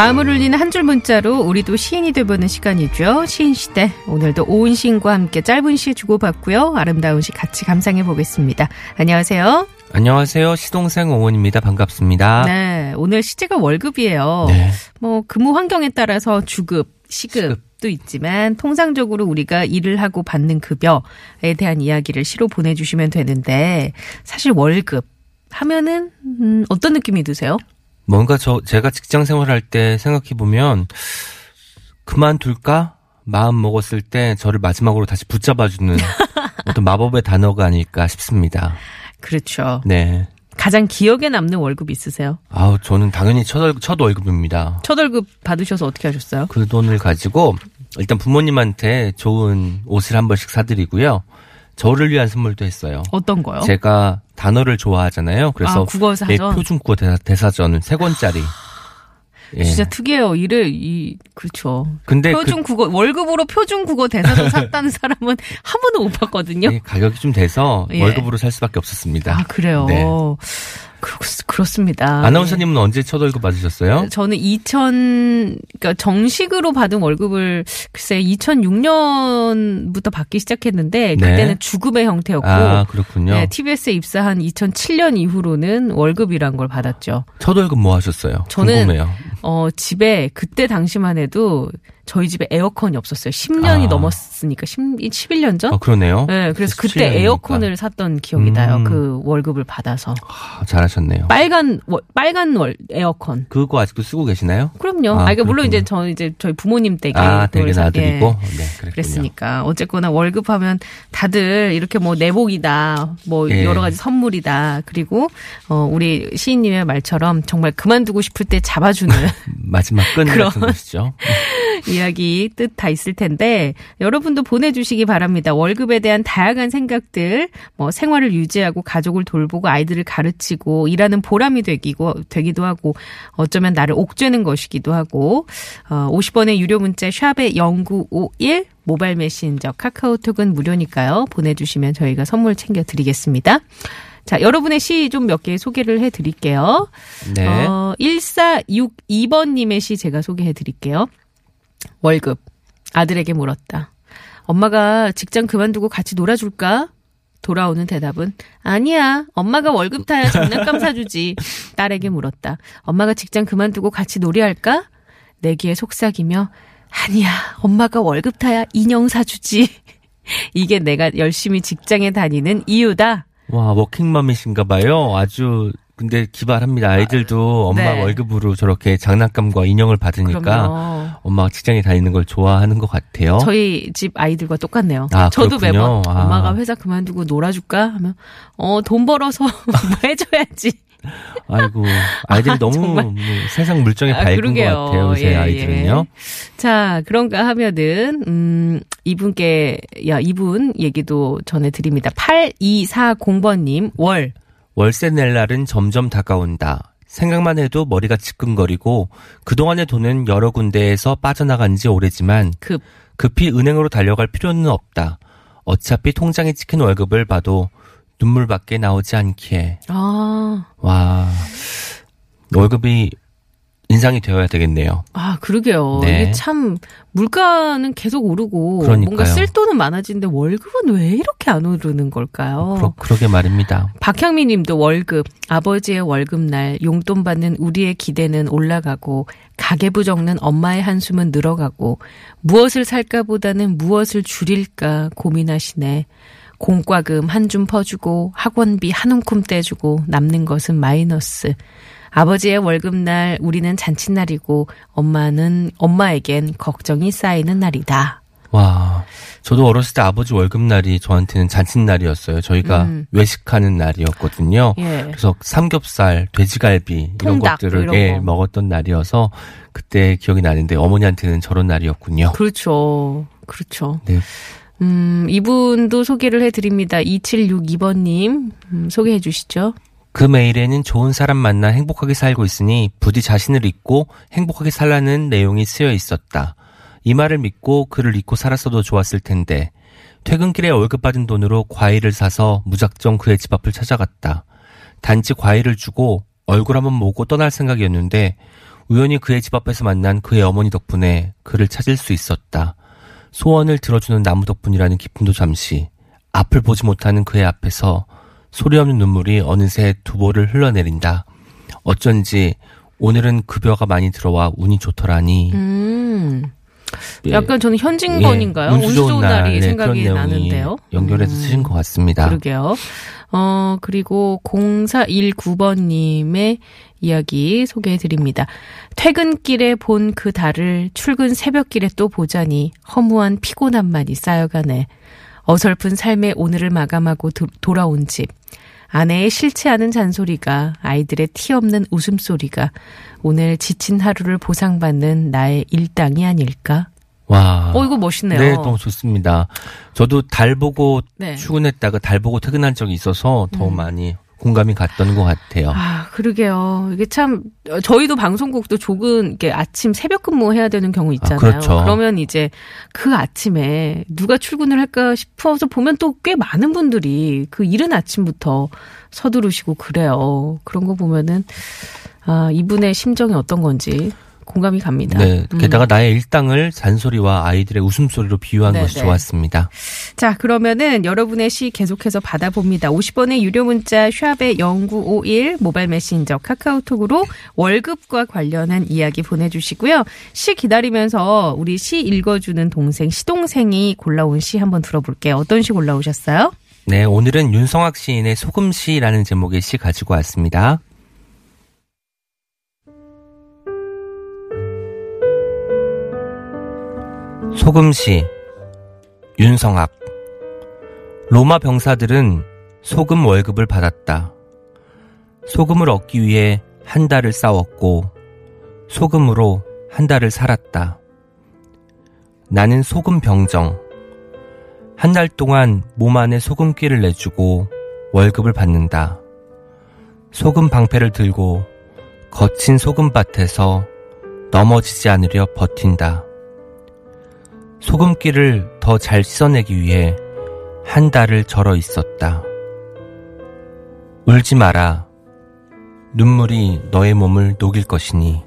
마음을 울리는 한 줄 문자로 우리도 시인이 되보는 시간이죠. 시인 시대 오늘도 오은 시인과 함께 짧은 시 주고받고요. 아름다운 시 같이 감상해 보겠습니다. 안녕하세요. 안녕하세요. 시동생 오원입니다. 반갑습니다. 네, 오늘 시제가 월급이에요. 네. 뭐 근무 환경에 따라서 주급, 시급 도 있지만 통상적으로 우리가 일을 하고 받는 급여에 대한 이야기를 시로 보내주시면 되는데 사실 월급 하면은 음, 어떤 느낌이 드세요? 뭔가 저 제가 직장 생활할 때 생각해 보면 그만둘까 마음 먹었을 때 저를 마지막으로 다시 붙잡아주는 어떤 마법의 단어가 아닐까 싶습니다. 그렇죠. 네. 가장 기억에 남는 월급 있으세요? 아우 저는 당연히 첫, 월, 첫 월급입니다. 첫 월급 받으셔서 어떻게 하셨어요? 그 돈을 가지고 일단 부모님한테 좋은 옷을 한 번씩 사드리고요. 저를 위한 선물도 했어요. 어떤 거요? 제가 단어를 좋아하잖아요. 그래서 아, 국어 사전? 예, 표준 국어 대사, 대사전 세 권짜리. 예. 진짜 특이해요. 일을 이 그렇죠. 근데 표준 국어 월급으로 표준 국어 대사전 샀다는 사람은 한 번도 못 봤거든요. 그 예, 가격이 좀 돼서 예. 월급으로 살 수밖에 없었습니다. 아 그래요. 네. 그렇, 그렇습니다. 아나운서님은 언제 첫 월급 받으셨어요? 저는 2000 그러니까 정식으로 받은 월급을 글쎄 2006년부터 받기 시작했는데 네. 그때는 주급의 형태였고 아 그렇군요. 네, TBS에 입사한 2007년 이후로는 월급이란 걸 받았죠. 첫 월급 뭐 하셨어요? 저는 궁금해요. 어, 집에 그때 당시만 해도 저희 집에 에어컨이 없었어요. 10년이 아. 넘었으니까 10, 11년 전? 아 그러네요. 네, 그래서 그때 17년이니까. 에어컨을 샀던 기억이 나요. 음. 그 월급을 받아서. 아, 잘하셨네요. 빨간 월, 빨간 월 에어컨. 그거 아직도 쓰고 계시나요? 그럼요. 아, 아, 그러니까 물론. 이제 저 이제 저희 부모님 댁에 아 사- 놔드리고 예. 네 그랬군요. 그랬으니까 어쨌거나 월급하면 다들 이렇게 뭐 내복이다, 뭐 예. 여러 가지 선물이다. 그리고 어 우리 시인님의 말처럼 정말 그만두고 싶을 때 잡아주는 마지막 끈 같은 것이죠. 이야기 뜻 다 있을 텐데 여러분도 보내주시기 바랍니다. 월급에 대한 다양한 생각들, 뭐 생활을 유지하고 가족을 돌보고 아이들을 가르치고 일하는 보람이 되기고 되기도 하고 어쩌면 나를 옥죄는 것이기도 하고 어, 50원의 유료 문자 샵의 0951 모바일 메신저 카카오톡은 무료니까요. 보내주시면 저희가 선물 챙겨드리겠습니다. 자, 여러분의 시 좀 몇 개 소개를 해드릴게요. 네. 어, 1462번님의 시 제가 소개해 드릴게요. 월급. 아들에게 물었다. 엄마가 직장 그만두고 같이 놀아줄까? 돌아오는 대답은 아니야. 엄마가 월급 타야 장난감 사주지. 딸에게 물었다. 엄마가 직장 그만두고 같이 놀이할까? 내기에 속삭이며 아니야. 엄마가 월급 타야 인형 사주지. 이게 내가 열심히 직장에 다니는 이유다. 와 워킹맘이신가 봐요. 아주 근데 기발합니다. 아이들도 엄마 네. 월급으로 저렇게 장난감과 인형을 받으니까 그럼요. 엄마가 직장에 다니는 걸 좋아하는 것 같아요. 저희 집 아이들과 똑같네요. 어? 아, 저도 그렇군요. 매번 아. 엄마가 회사 그만두고 놀아줄까 하면 어 돈 벌어서 뭐 해줘야지. 아이고 아이들이 너무 정말. 뭐 세상 물정에 아, 밝은 그러게요. 것 같아요. 요새 예, 아이들은요. 예. 자 그런가 하면은 음 이분께 야 이분 얘기도 전해드립니다. 8240번님 월 월세 낼 날은 점점 다가온다. 생각만 해도 머리가 지끈거리고 그동안의 돈은 여러 군데에서 빠져나간 지 오래지만 급. 급히 은행으로 달려갈 필요는 없다. 어차피 통장에 찍힌 월급을 봐도 눈물밖에 나오지 않기에. 아, 와, 월급이 인상이 되어야 되겠네요. 아 그러게요. 네. 이게 참 물가는 계속 오르고 그러니까요. 뭔가 쓸 돈은 많아지는데 월급은 왜 이렇게 안 오르는 걸까요? 그러, 그러게 말입니다. 박향미 님도 월급, 아버지의 월급날, 용돈 받는 우리의 기대는 올라가고, 가계부 적는 엄마의 한숨은 늘어가고, 무엇을 살까 보다는 무엇을 줄일까 고민하시네. 공과금 한 줌 퍼주고 학원비 한 움큼 떼주고 남는 것은 마이너스. 아버지의 월급날 우리는 잔칫날이고 엄마는 엄마에겐 걱정이 쌓이는 날이다. 와, 저도 어렸을 때 아버지 월급날이 저한테는 잔칫날이었어요. 저희가 음. 외식하는 날이었거든요. 예. 그래서 삼겹살, 돼지갈비 이런 통닭, 것들을 이런 예, 거. 먹었던 날이어서 그때 기억이 나는데 어머니한테는 저런 날이었군요. 그렇죠. 그렇죠. 네. 음, 이분도 소개를 해드립니다. 2762번님, 음, 소개해 주시죠. 그 메일에는 좋은 사람 만나 행복하게 살고 있으니 부디 자신을 잊고 행복하게 살라는 내용이 쓰여 있었다. 이 말을 믿고 그를 잊고 살았어도 좋았을 텐데 퇴근길에 월급 받은 돈으로 과일을 사서 무작정 그의 집 앞을 찾아갔다. 단지 과일을 주고 얼굴 한번 보고 떠날 생각이었는데 우연히 그의 집 앞에서 만난 그의 어머니 덕분에 그를 찾을 수 있었다. 소원을 들어주는 나무 덕분이라는 기쁨도 잠시 앞을 보지 못하는 그의 앞에서 소리 없는 눈물이 어느새 두 볼을 흘러내린다. 어쩐지 오늘은 급여가 많이 들어와 운이 좋더라니. 음, 예. 약간 저는 현진건인가요? 예, 운수 좋은 날이 네, 생각이 나는데요. 연결해서 음. 쓰신 것 같습니다. 그러게요. 어, 그리고 0419번님의 이야기 소개해 드립니다. 퇴근길에 본 그 달을 출근 새벽길에 또 보자니 허무한 피곤함만이 쌓여가네. 어설픈 삶의 오늘을 마감하고 도- 돌아온 집. 아내의 싫지 않은 잔소리가 아이들의 티 없는 웃음소리가 오늘 지친 하루를 보상받는 나의 일당이 아닐까? 와. 어, 이거 멋있네요. 네, 너무 좋습니다. 저도 달 보고 네. 출근했다가 달 보고 퇴근한 적이 있어서 더 음. 많이 공감이 갔던 것 같아요. 아, 그러게요. 이게 참 어, 저희도 방송국도 조금 이렇게 아침 새벽 근무해야 되는 경우 있잖아요. 그렇죠. 러면 이제 그 아침에 누가 출근을 할까 싶어서 보면 또 꽤 많은 분들이 그 이른 아침부터 서두르시고 그래요. 그런 거 보면은 아, 이분의 심정이 어떤 건지 공감이 갑니다. 네, 음. 게다가 나의 일당을 잔소리와 아이들의 웃음소리로 비유한 네, 것이 네. 좋았습니다. 자, 그러면은 여러분의 시 계속해서 받아봅니다. 50원의 유료 문자 샵의 0951 모바일 메신저 카카오톡으로 월급과 관련한 이야기 보내주시고요. 시 기다리면서 우리 시 읽어주는 동생, 시동생이 골라온 시 한번 들어볼게요. 어떤 시 골라오셨어요? 네, 오늘은 윤성학 시인의 소금시라는 제목의 시 가지고 왔습니다. 소금시 윤성학 로마 병사들은 소금 월급을 받았다. 소금을 얻기 위해 한 달을 싸웠고 소금으로 한 달을 살았다. 나는 소금 병정. 한 달 동안 몸 안에 소금기를 내주고 월급을 받는다. 소금 방패를 들고 거친 소금밭에서 넘어지지 않으려 버틴다. 소금기를 더잘 씻어내기 위해 한 달을 절어 있었다. 울지 마라. 눈물이 너의 몸을 녹일 것이니.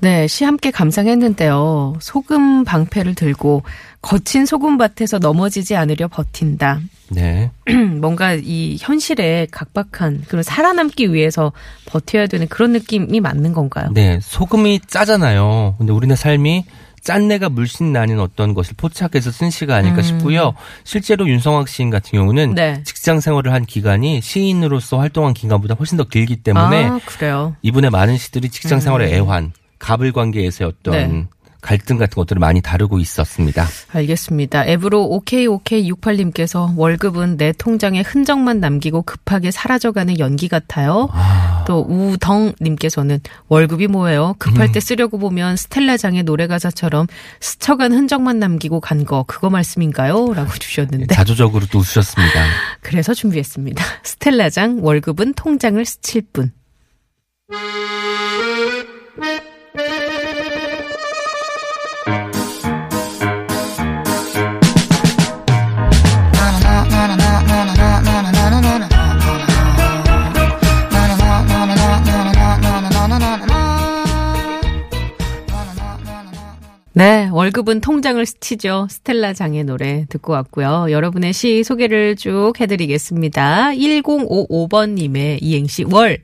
네, 시 함께 감상했는데요. 소금 방패를 들고 거친 소금밭에서 넘어지지 않으려 버틴다. 네. 뭔가 이 현실에 각박한 그런 살아남기 위해서 버텨야 되는 그런 느낌이 맞는 건가요? 네, 소금이 짜잖아요. 근데 우리네 삶이 짠내가 물씬 나는 어떤 것을 포착해서 쓴 시가 아닐까 음. 싶고요. 실제로 윤성학 시인 같은 경우는 네. 직장 생활을 한 기간이 시인으로서 활동한 기간보다 훨씬 더 길기 때문에 아, 그래요. 이분의 많은 시들이 직장 음. 생활의 애환, 가불 관계에서의 어떤 네. 갈등 같은 것들을 많이 다루고 있었습니다. 알겠습니다. 앱으로 OKOK68님께서 월급은 내 통장에 흔적만 남기고 급하게 사라져가는 연기 같아요. 아, 또 우덩님께서는 월급이 뭐예요? 급할 음. 때 쓰려고 보면 스텔라장의 노래 가사처럼 스쳐간 흔적만 남기고 간 거 그거 말씀인가요? 라고 주셨는데 자조적으로 또 웃으셨습니다. 그래서 준비했습니다. 스텔라장 월급은 통장을 스칠 뿐. 월급은 통장을 스치죠. 스텔라 장의 노래 듣고 왔고요. 여러분의 시 소개를 쭉 해드리겠습니다. 1055번님의 이행시 월,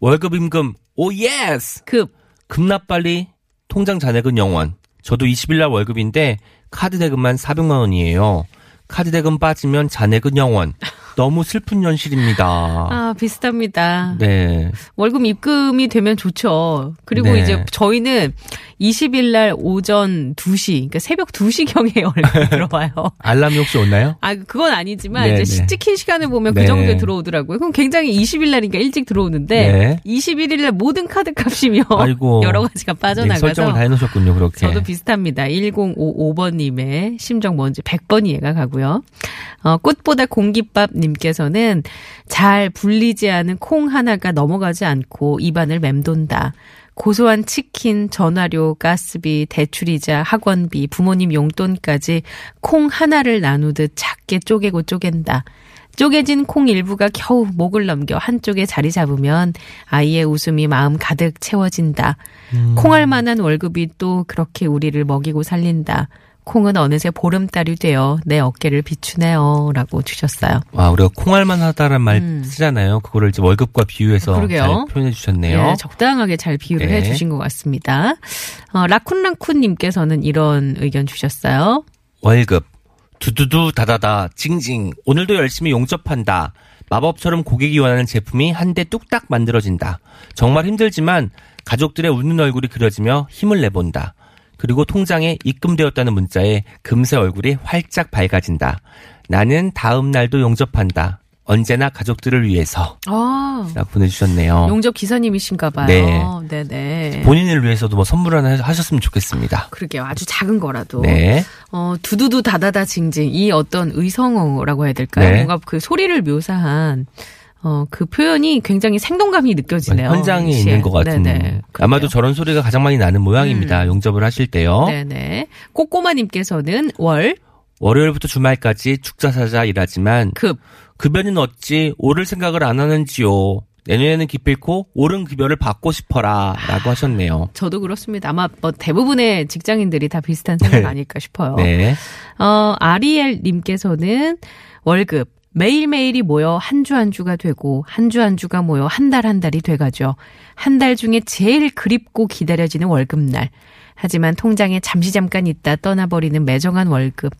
월급 입금 oh yes! 급, 급납 빨리 통장 잔액은 0원. 저도 20일 날 월급인데 카드 대금만 400만 원이에요. 카드 대금 빠지면 잔액은 영원. 너무 슬픈 현실입니다. 아, 비슷합니다. 네. 월급 입금이 되면 좋죠. 그리고 네. 이제 저희는 20일 날 오전 2시, 그러니까 새벽 2시경에 월급이 들어와요. 알람이 혹시 왔나요? 아, 그건 아니지만 네, 이제 네. 찍힌 시간을 보면 네. 그 정도에 들어오더라고요. 그럼 굉장히 20일 날이니까 일찍 들어오는데 네. 21일 날 모든 카드 값이며 아이고. 여러 가지가 네, 빠져나가서 설정을 다 해놓으셨군요, 그렇게. 저도 비슷합니다. 1055번님의 심정 뭔지 100번 이해가 가고요. 어, 꽃보다 공깃밥 님 께서는 잘 불리지 않은 콩 하나가 넘어가지 않고 입안을 맴돈다. 고소한 치킨, 전화료, 가스비, 대출이자, 학원비, 부모님 용돈까지 콩 하나를 나누듯 작게 쪼개고 쪼갠다. 쪼개진 콩 일부가 겨우 목을 넘겨 한쪽에 자리 잡으면 아이의 웃음이 마음 가득 채워진다. 콩할 만한 월급이 또 그렇게 우리를 먹이고 살린다. 콩은 어느새 보름달이 되어 내 어깨를 비추네요. 라고 주셨어요. 와, 우리가 콩알만 하다란 말 음. 쓰잖아요. 그거를 이제 월급과 비유해서 그러게요. 잘 표현해 주셨네요. 네, 적당하게 잘 비유를 네. 해 주신 것 같습니다. 어, 라쿤라쿤님께서는 이런 의견 주셨어요. 월급. 두두두 다다다 징징. 오늘도 열심히 용접한다. 마법처럼 고객이 원하는 제품이 한 대 뚝딱 만들어진다. 정말 힘들지만 가족들의 웃는 얼굴이 그려지며 힘을 내본다. 그리고 통장에 입금되었다는 문자에 금세 얼굴이 활짝 밝아진다. 나는 다음 날도 용접한다. 언제나 가족들을 위해서. 아, 라고 보내주셨네요. 용접 기사님이신가 봐요. 네. 네네. 본인을 위해서도 뭐 선물 하나 하셨으면 좋겠습니다. 그러게요. 아주 작은 거라도. 네. 어, 두두두 다다다 징징. 이 어떤 의성어라고 해야 될까요? 네. 뭔가 그 소리를 묘사한 어, 그 표현이 굉장히 생동감이 느껴지네요. 현장에 시에. 있는 것 같은. 네네. 아마도 저런 소리가 가장 많이 나는 모양입니다. 음. 용접을 하실 때요. 네네. 꼬꼬마님께서는 월, 월요일부터 주말까지 죽자 사자 일하지만 급, 급여는 어찌 오를 생각을 안 하는지요. 내년에는 기필코 오른 급여를 받고 싶어라 라고 하셨네요. 저도 그렇습니다. 아마 뭐 대부분의 직장인들이 다 비슷한 생각 네. 아닐까 싶어요. 네. 어, 아리엘 님께서는 월급 매일매일이 모여 한 주한 주가 되고 한 주한 주가 모여 한달한 달이 돼가죠. 한 달 중에 제일 그립고 기다려지는 월급날. 하지만 통장에 잠시 잠깐 있다 떠나버리는 매정한 월급.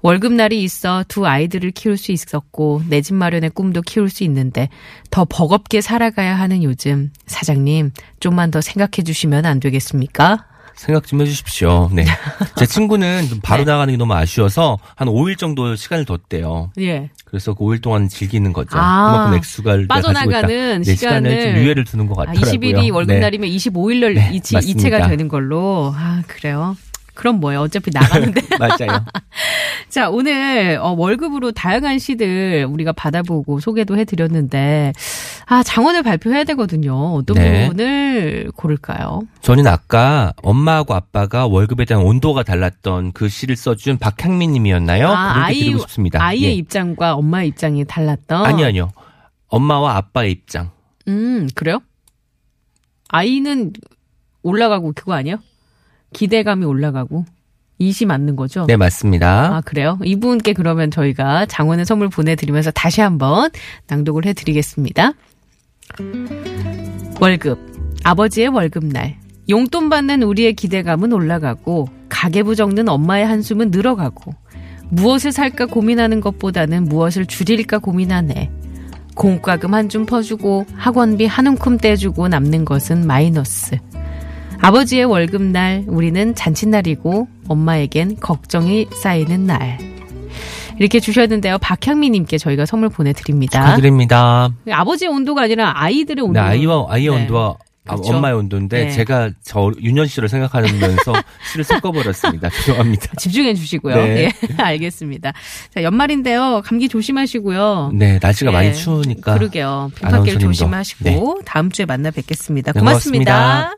월급날이 있어 두 아이들을 키울 수 있었고 내 집 마련의 꿈도 키울 수 있는데 더 버겁게 살아가야 하는 요즘 사장님 좀만 더 생각해 주시면 안 되겠습니까? 생각 좀 해주십시오. 네. 제 친구는 좀 바로 네. 나가는 게 너무 아쉬워서 한 5일 정도 시간을 뒀대요. 예. 그래서 그 5일 동안 즐기는 거죠. 아, 그만큼 액수가. 빠져나가는 네, 시간을 좀 시간을 유예를 두는 것 아, 같더라고요. 20일이 월급날이면 네. 25일날 네, 이치. 이체가 되는 걸로. 아, 그래요? 그럼 뭐예요? 어차피 나가는데. 맞아요. 자, 오늘 어, 월급으로 다양한 시들 우리가 받아보고 소개도 해드렸는데, 아, 장원을 발표해야 되거든요. 어떤 네. 부분을 고를까요? 저는 아까 엄마하고 아빠가 월급에 대한 온도가 달랐던 그 시를 써준 박향민 님이었나요? 아, 싶습니다. 아이의 예. 입장과 엄마의 입장이 달랐던. 아니, 아니요. 엄마와 아빠의 입장. 음, 그래요? 아이는 올라가고 그거 아니에요? 기대감이 올라가고. 이시 맞는 거죠? 네, 맞습니다. 아, 그래요? 이분께 그러면 저희가 장원의 선물 보내드리면서 다시 한번 낭독을 해드리겠습니다. 월급. 아버지의 월급날. 용돈 받는 우리의 기대감은 올라가고, 가계부 적는 엄마의 한숨은 늘어가고, 무엇을 살까 고민하는 것보다는 무엇을 줄일까 고민하네. 공과금 한 줌 퍼주고, 학원비 한 움큼 떼주고 남는 것은 마이너스. 아버지의 월급날, 우리는 잔칫날이고, 엄마에겐 걱정이 쌓이는 날. 이렇게 주셨는데요. 박향미님께 저희가 선물 보내드립니다. 축하드립니다. 아버지의 온도가 아니라 아이들의 온도. 네, 아이와, 아이의 네. 온도와 아, 그렇죠. 엄마의 온도인데 네. 제가 저 윤현 씨를 생각하면서 시를 섞어버렸습니다. 죄송합니다. 집중해 주시고요. 네. 네. 알겠습니다. 자, 연말인데요. 감기 조심하시고요. 네, 날씨가 네. 많이 추우니까. 그러게요. 아나운서님도. 조심하시고 네. 다음 주에 만나 뵙겠습니다. 네, 고맙습니다. 고맙습니다.